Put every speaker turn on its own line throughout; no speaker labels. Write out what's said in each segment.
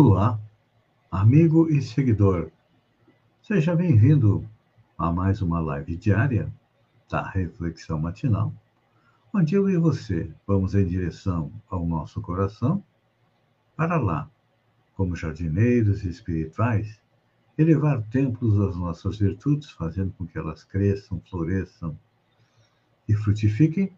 Olá, amigo e seguidor. Seja bem-vindo a mais uma live diária da Reflexão Matinal, onde eu e você vamos em direção ao nosso coração para lá, como jardineiros espirituais, elevar templos às nossas virtudes, fazendo com que elas cresçam, floresçam e frutifiquem,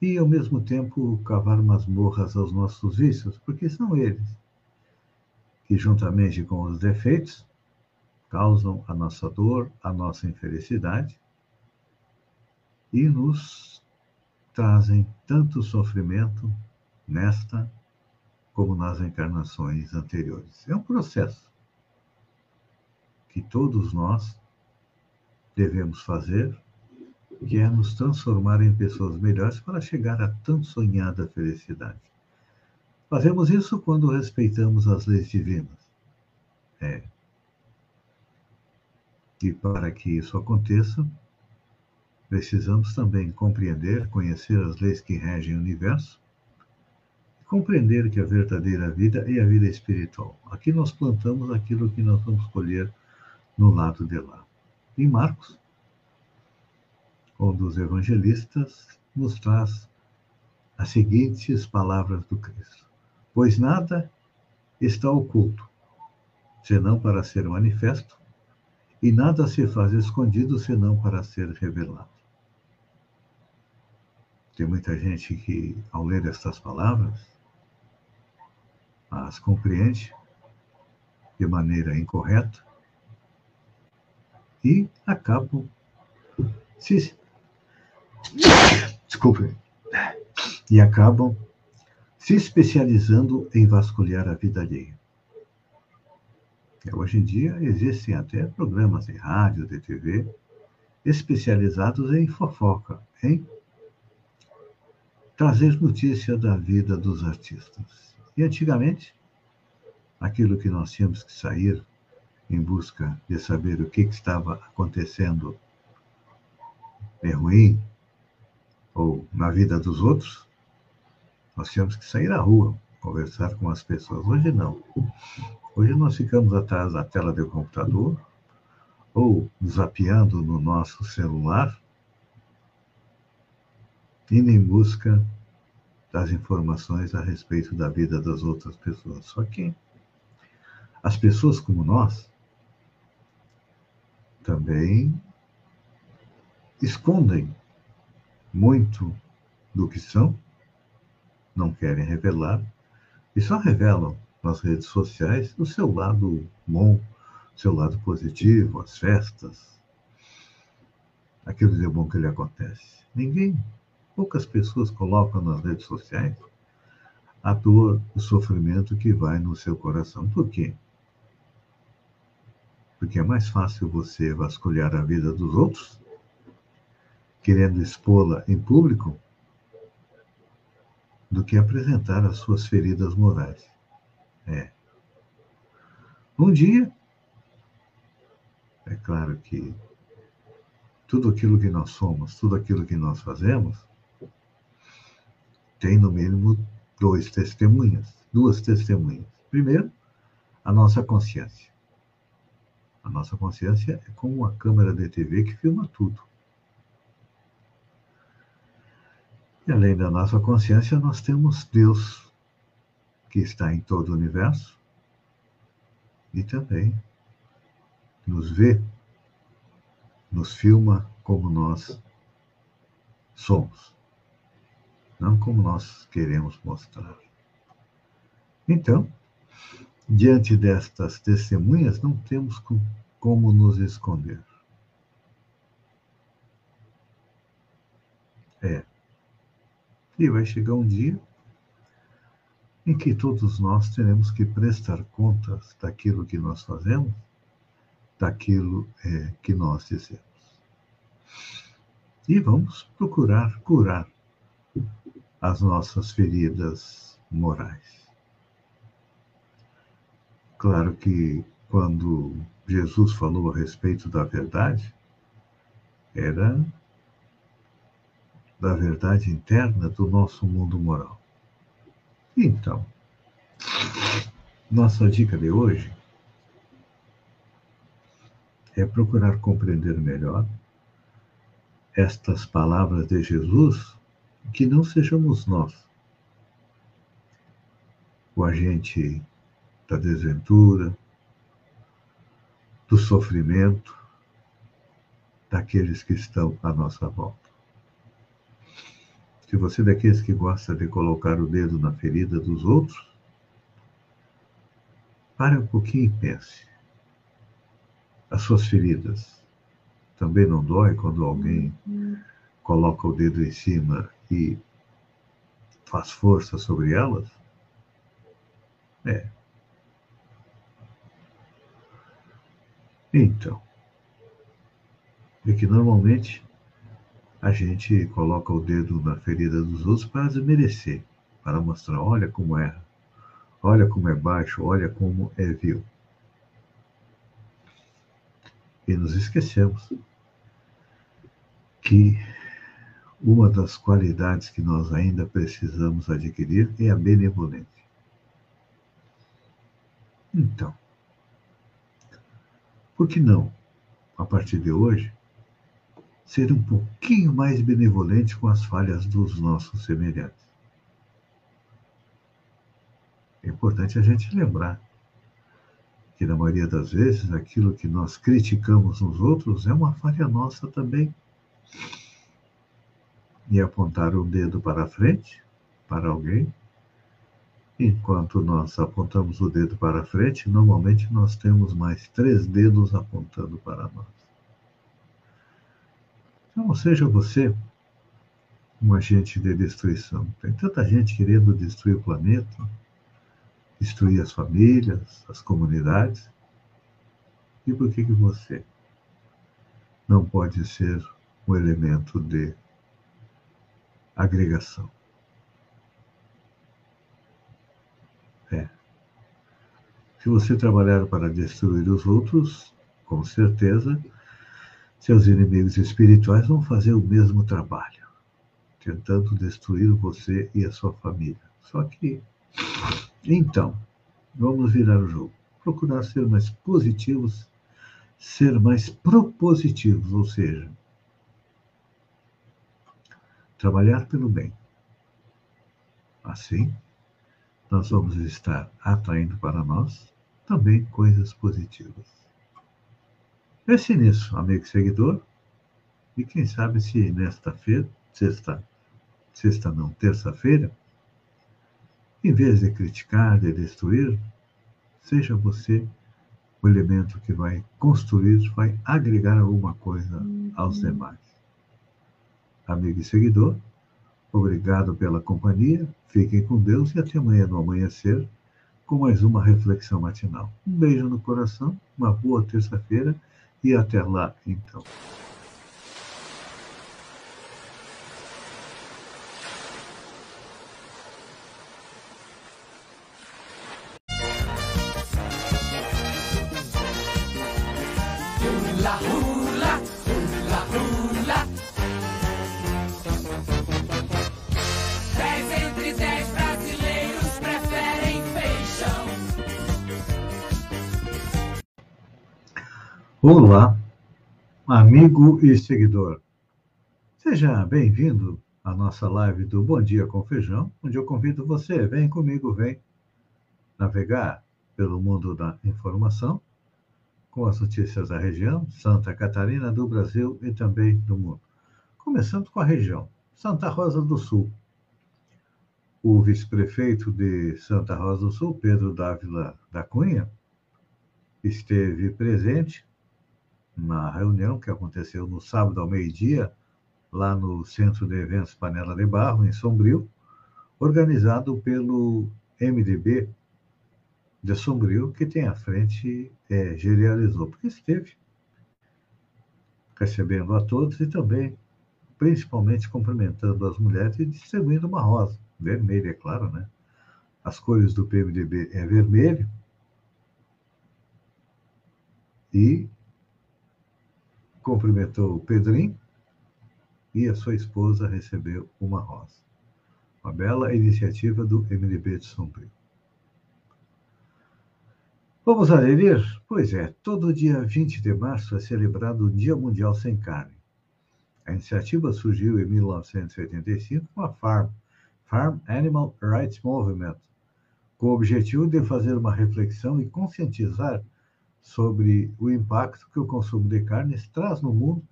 e ao mesmo tempo cavar masmorras aos nossos vícios, porque são eles que, juntamente com os defeitos, causam a nossa dor, a nossa infelicidade e nos trazem tanto sofrimento nesta como nas encarnações anteriores. É um processo que todos nós devemos fazer, que é nos transformar em pessoas melhores para chegar à tão sonhada felicidade. Fazemos isso quando respeitamos as leis divinas. É. E para que isso aconteça, precisamos também compreender, conhecer as leis que regem o universo, e compreender que a verdadeira vida é a vida espiritual. Aqui nós plantamos aquilo que nós vamos colher no lado de lá. Em Marcos, um dos evangelistas nos traz as seguintes palavras do Cristo pois nada está oculto, senão para ser manifesto, e nada se faz escondido, senão para ser revelado. Tem muita gente que, ao ler estas palavras, as compreende de maneira incorreta e acabam se. E acabam se especializando em vasculhar a vida alheia. Hoje em dia existem até programas de rádio, de TV, especializados em fofoca, em trazer notícia da vida dos artistas. E antigamente, aquilo que nós tínhamos que sair em busca de saber o que, que estava acontecendo é ruim ou na vida dos outros, nós tínhamos que sair à rua, conversar com as pessoas. Hoje não. Hoje nós ficamos atrás da tela do computador ou zapeando no nosso celular, indo em busca das informações a respeito da vida das outras pessoas. Só que as pessoas como nós também escondem muito do que são não querem revelar e só revelam nas redes sociais o seu lado bom, o seu lado positivo, as festas, aquilo de bom que lhe acontece. Ninguém, poucas pessoas colocam nas redes sociais a dor, o sofrimento que vai no seu coração. Por quê? Porque é mais fácil você vasculhar a vida dos outros, querendo expô-la em público, do que apresentar as suas feridas morais. É. Um dia, é claro que tudo aquilo que nós somos, tudo aquilo que nós fazemos, tem no mínimo dois testemunhas, duas testemunhas. Primeiro, a nossa consciência. A nossa consciência é como uma câmera de TV que filma tudo. E além da nossa consciência, nós temos Deus, que está em todo o universo e também nos vê, nos filma como nós somos, não como nós queremos mostrar. Então, diante destas testemunhas, não temos como nos esconder. É, e vai chegar um dia em que todos nós teremos que prestar contas daquilo que nós fazemos, daquilo é, que nós dizemos. E vamos procurar curar as nossas feridas morais. Claro que quando Jesus falou a respeito da verdade, era da verdade interna do nosso mundo moral. Então, nossa dica de hoje é procurar compreender melhor estas palavras de Jesus, que não sejamos nós o agente da desventura, do sofrimento daqueles que estão à nossa volta. Se você é daqueles que gosta de colocar o dedo na ferida dos outros, pare um pouquinho e pense. As suas feridas também não dói quando alguém coloca o dedo em cima e faz força sobre elas? É. Então, é que normalmente a gente coloca o dedo na ferida dos outros para desmerecer, para mostrar, olha como é, olha como é baixo, olha como é vil. E nos esquecemos que uma das qualidades que nós ainda precisamos adquirir é a benevolência. Então, por que não, a partir de hoje, ser um pouquinho mais benevolente com as falhas dos nossos semelhantes. É importante a gente lembrar que, na maioria das vezes, aquilo que nós criticamos nos outros é uma falha nossa também. E apontar o um dedo para frente, para alguém, enquanto nós apontamos o dedo para frente, normalmente nós temos mais três dedos apontando para nós. Então, seja você um agente de destruição. Tem tanta gente querendo destruir o planeta, destruir as famílias, as comunidades. E por que, que você não pode ser um elemento de agregação? É. Se você trabalhar para destruir os outros, com certeza seus inimigos espirituais vão fazer o mesmo trabalho, tentando destruir você e a sua família. Só que, então, vamos virar o jogo. Procurar ser mais positivos, ser mais propositivos, ou seja, trabalhar pelo bem. Assim, nós vamos estar atraindo para nós também coisas positivas. Pense nisso, amigo seguidor. E quem sabe se nesta feira, sexta, sexta não, terça-feira, em vez de criticar, de destruir, seja você o elemento que vai construir, vai agregar alguma coisa aos uhum. demais. Amigo e seguidor, obrigado pela companhia, fiquem com Deus e até amanhã no amanhecer com mais uma reflexão matinal. Um beijo no coração, uma boa terça-feira e até lá, então. Olá, amigo e seguidor. Seja bem-vindo à nossa live do Bom Dia com Feijão, onde eu convido você, vem comigo, vem navegar pelo mundo da informação com as notícias da região, Santa Catarina, do Brasil e também do mundo. Começando com a região, Santa Rosa do Sul. O vice-prefeito de Santa Rosa do Sul, Pedro Dávila da Cunha, esteve presente na reunião que aconteceu no sábado ao meio-dia, lá no Centro de Eventos Panela de Barro, em Sombrio, organizado pelo MDB de Sombrio, que tem à frente, é, porque esteve recebendo a todos e também, principalmente, cumprimentando as mulheres e distribuindo uma rosa, vermelha, é claro, né? As cores do PMDB é vermelho e cumprimentou Pedrinho e a sua esposa recebeu uma rosa. Uma bela iniciativa do MDB de Sombrio. Vamos aderir? Pois é, todo dia 20 de março é celebrado o Dia Mundial Sem Carne. A iniciativa surgiu em 1985 com a FARM, Farm Animal Rights Movement, com o objetivo de fazer uma reflexão e conscientizar sobre o impacto que o consumo de carnes traz no mundo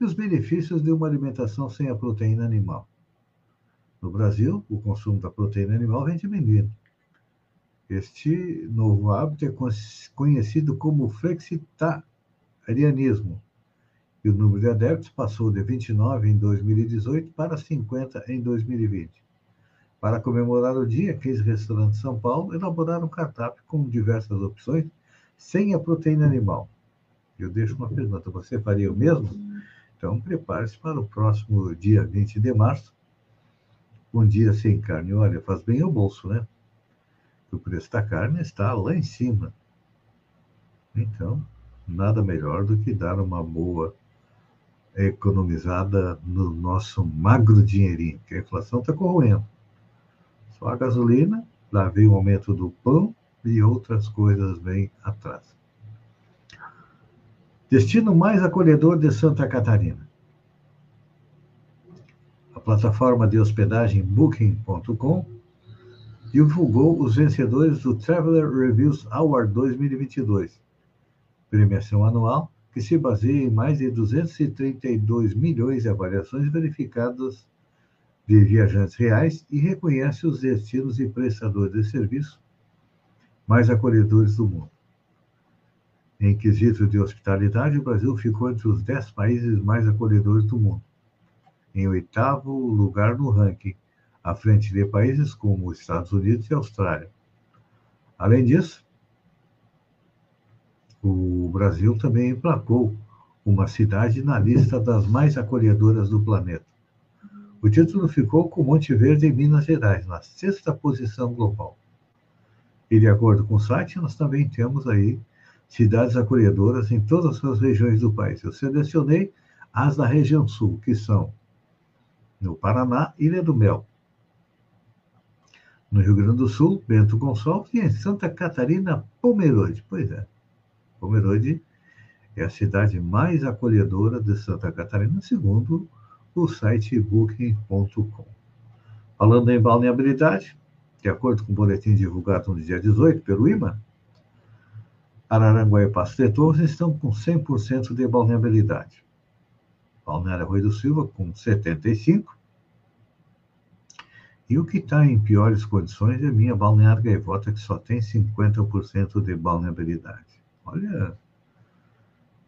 e os benefícios de uma alimentação sem a proteína animal. No Brasil, o consumo da proteína animal vem diminuindo. Este novo hábito é conhecido como flexitarianismo, e o número de adeptos passou de 29 em 2018 para 50 em 2020. Para comemorar o dia, 15 restaurantes de São Paulo elaboraram um cardápio com diversas opções sem a proteína animal. Eu deixo uma pergunta: você faria o mesmo? Então, prepare-se para o próximo dia 20 de março, um dia sem carne. Olha, faz bem ao bolso, né? O preço da carne está lá em cima. Então, nada melhor do que dar uma boa economizada no nosso magro dinheirinho, que a inflação está corroendo. Só a gasolina, lá vem o aumento do pão, e outras coisas vêm atrás. Destino mais acolhedor de Santa Catarina. A plataforma de hospedagem Booking.com divulgou os vencedores do Traveler Reviews Award 2022, premiação anual que se baseia em mais de 232 milhões de avaliações verificadas de viajantes reais e reconhece os destinos e prestadores de serviço mais acolhedores do mundo. Em quesito de hospitalidade, o Brasil ficou entre os dez países mais acolhedores do mundo, em oitavo lugar no ranking, à frente de países como os Estados Unidos e Austrália. Além disso, o Brasil também emplacou uma cidade na lista das mais acolhedoras do planeta. O título ficou com Monte Verde, em Minas Gerais, na sexta posição global. E de acordo com o site, nós também temos aí cidades acolhedoras em todas as regiões do país. Eu selecionei as da região sul, que são no Paraná, Ilha do Mel. No Rio Grande do Sul, Bento Gonçalves, e em Santa Catarina, Pomerode. Pois é, Pomerode é a cidade mais acolhedora de Santa Catarina, segundo o site booking.com. Falando em balneabilidade, de acordo com o boletim divulgado no dia 18 pelo IMA, Araranguá e Passo de Torres estão com 100% de balneabilidade. Balneário Rui do Silva com 75%. E o que está em piores condições é minha Balneário Gaivota, que só tem 50% de balneabilidade. Olha,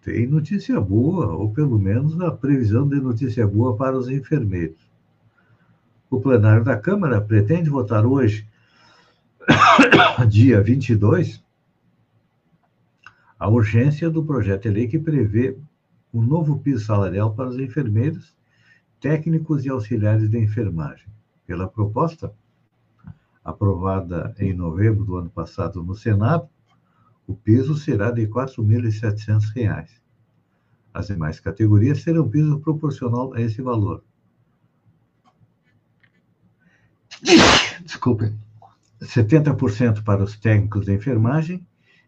tem notícia boa, ou pelo menos a previsão de notícia boa para os enfermeiros. O plenário da Câmara pretende votar hoje, dia 22, a urgência do projeto de lei que prevê um novo piso salarial para os enfermeiros, técnicos e auxiliares de enfermagem. Pela proposta, aprovada em novembro do ano passado no Senado, o piso será de R$ 4.700. As demais categorias terão piso proporcional a esse valor. Desculpem. 70% para os técnicos de enfermagem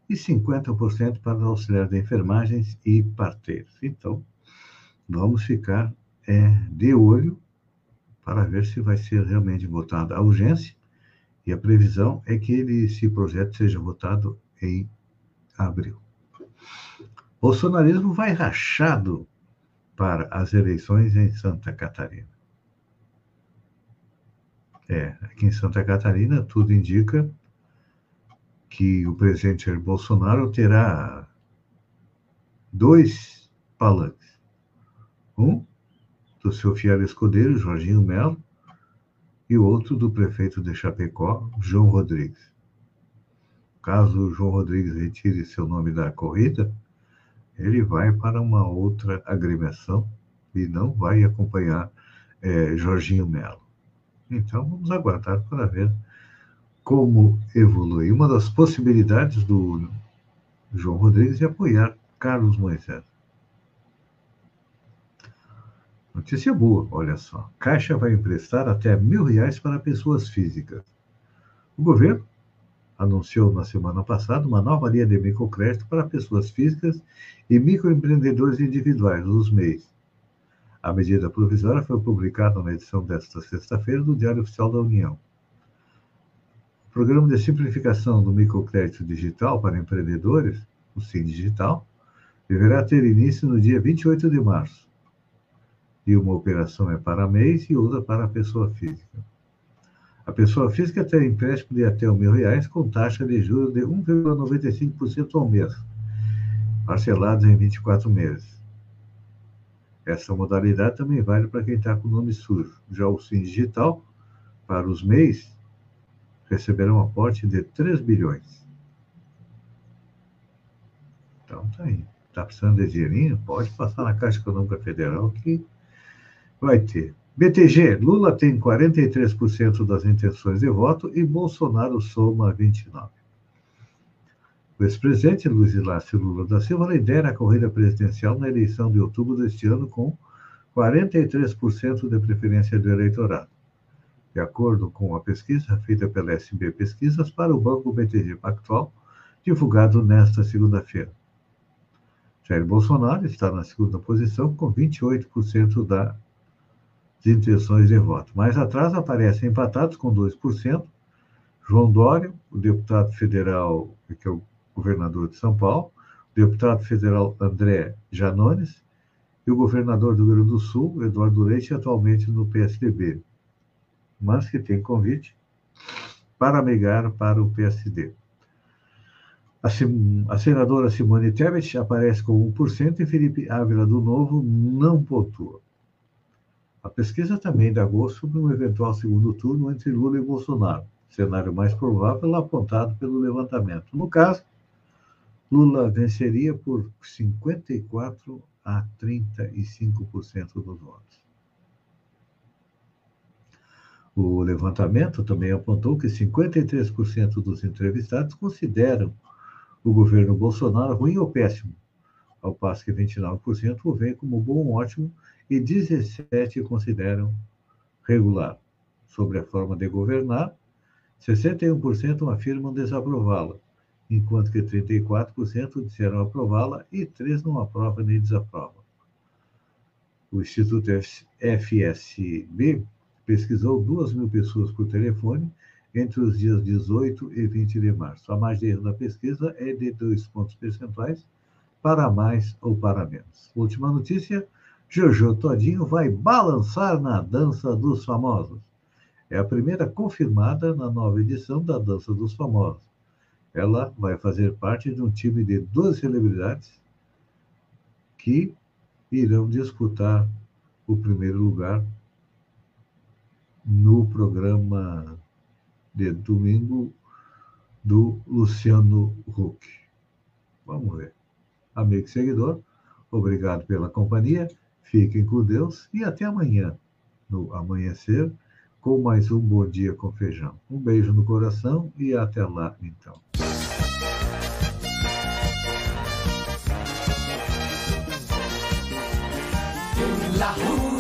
e 50% para os auxiliares de enfermagens e parteiros. Então, vamos ficar é, de olho para ver se vai ser realmente votada a urgência e a previsão é que ele, esse projeto seja votado em abril. Bolsonarismo vai rachado para as eleições em Santa Catarina. É, aqui em Santa Catarina, tudo indica que o presidente Jair Bolsonaro terá dois palanques. Um do seu fiel escudeiro, Jorginho Melo, e e outro do prefeito de Chapecó, João Rodrigues. Caso João Rodrigues retire seu nome da corrida, ele vai para uma outra agremiação e não vai acompanhar é, Jorginho Melo. Então, vamos aguardar para ver como evolui. Uma das possibilidades do João Rodrigues é apoiar Carlos Moisés. Notícia boa, olha só. Caixa vai emprestar até mil reais para pessoas físicas. O governo anunciou na semana passada uma nova linha de microcrédito para pessoas físicas e microempreendedores individuais, os MEIs. A medida provisória foi publicada na edição desta sexta-feira do Diário Oficial da União. O Programa de Simplificação do Microcrédito Digital para Empreendedores, o SIM Digital, deverá ter início no dia 28 de março e uma operação é para mês e outra para a pessoa física. A pessoa física terá empréstimo de até mil reais com taxa de juros de 1,95% ao mês, parcelados em 24 meses. Essa modalidade também vale para quem está com o nome sujo. Já o SIM Digital, para os MEIs, receberá um aporte de 3 bilhões. Então, tá aí. Está precisando de dinheirinho? Pode passar na Caixa Econômica Federal que vai ter. BTG, Lula tem 43% das intenções de voto e Bolsonaro soma 29%. O ex-presidente Luiz Inácio Lula da Silva lidera a corrida presidencial na eleição de outubro deste ano com 43% de preferência do eleitorado. De acordo com a pesquisa feita pela SB Pesquisas para o Banco BTG Pactual, divulgado nesta segunda-feira. Jair Bolsonaro está na segunda posição com 28% da de intenções de voto. Mais atrás aparecem empatados com 2%, João Dória, o deputado federal, que é o governador de São Paulo, o deputado federal André Janones e o governador do Rio Grande do Sul, Eduardo Leite, atualmente no PSDB, mas que tem convite para migrar para o PSD. A, a senadora Simone Tebet aparece com 1% e Felipe Ávila do Novo não pontua. A pesquisa também dá gosto sobre um eventual segundo turno entre Lula e Bolsonaro, cenário mais provável apontado pelo levantamento. No caso, Lula venceria por 54 a 35% dos votos. O levantamento também apontou que 53% dos entrevistados consideram o governo Bolsonaro ruim ou péssimo, ao passo que 29% o veem como bom ou ótimo e 17 consideram regular. Sobre a forma de governar, 61% afirmam desaprová-la, enquanto que 34% disseram aprová-la e 3% não aprovam nem desaprovam. O Instituto FSB pesquisou 2 mil pessoas por telefone entre os dias 18 e 20 de março. A margem de erro da pesquisa é de 2 pontos percentuais para mais ou para menos. Última notícia: Jojo Todinho vai balançar na Dança dos Famosos. É a primeira confirmada na nova edição da Dança dos Famosos. Ela vai fazer parte de um time de 12 celebridades que irão disputar o primeiro lugar no programa de domingo do Luciano Huck. Vamos ver. Amigo seguidor, obrigado pela companhia. Fiquem com Deus e até amanhã, no amanhecer, com mais um Bom Dia com Feijão. Um beijo no coração e até lá, então. Yahoo!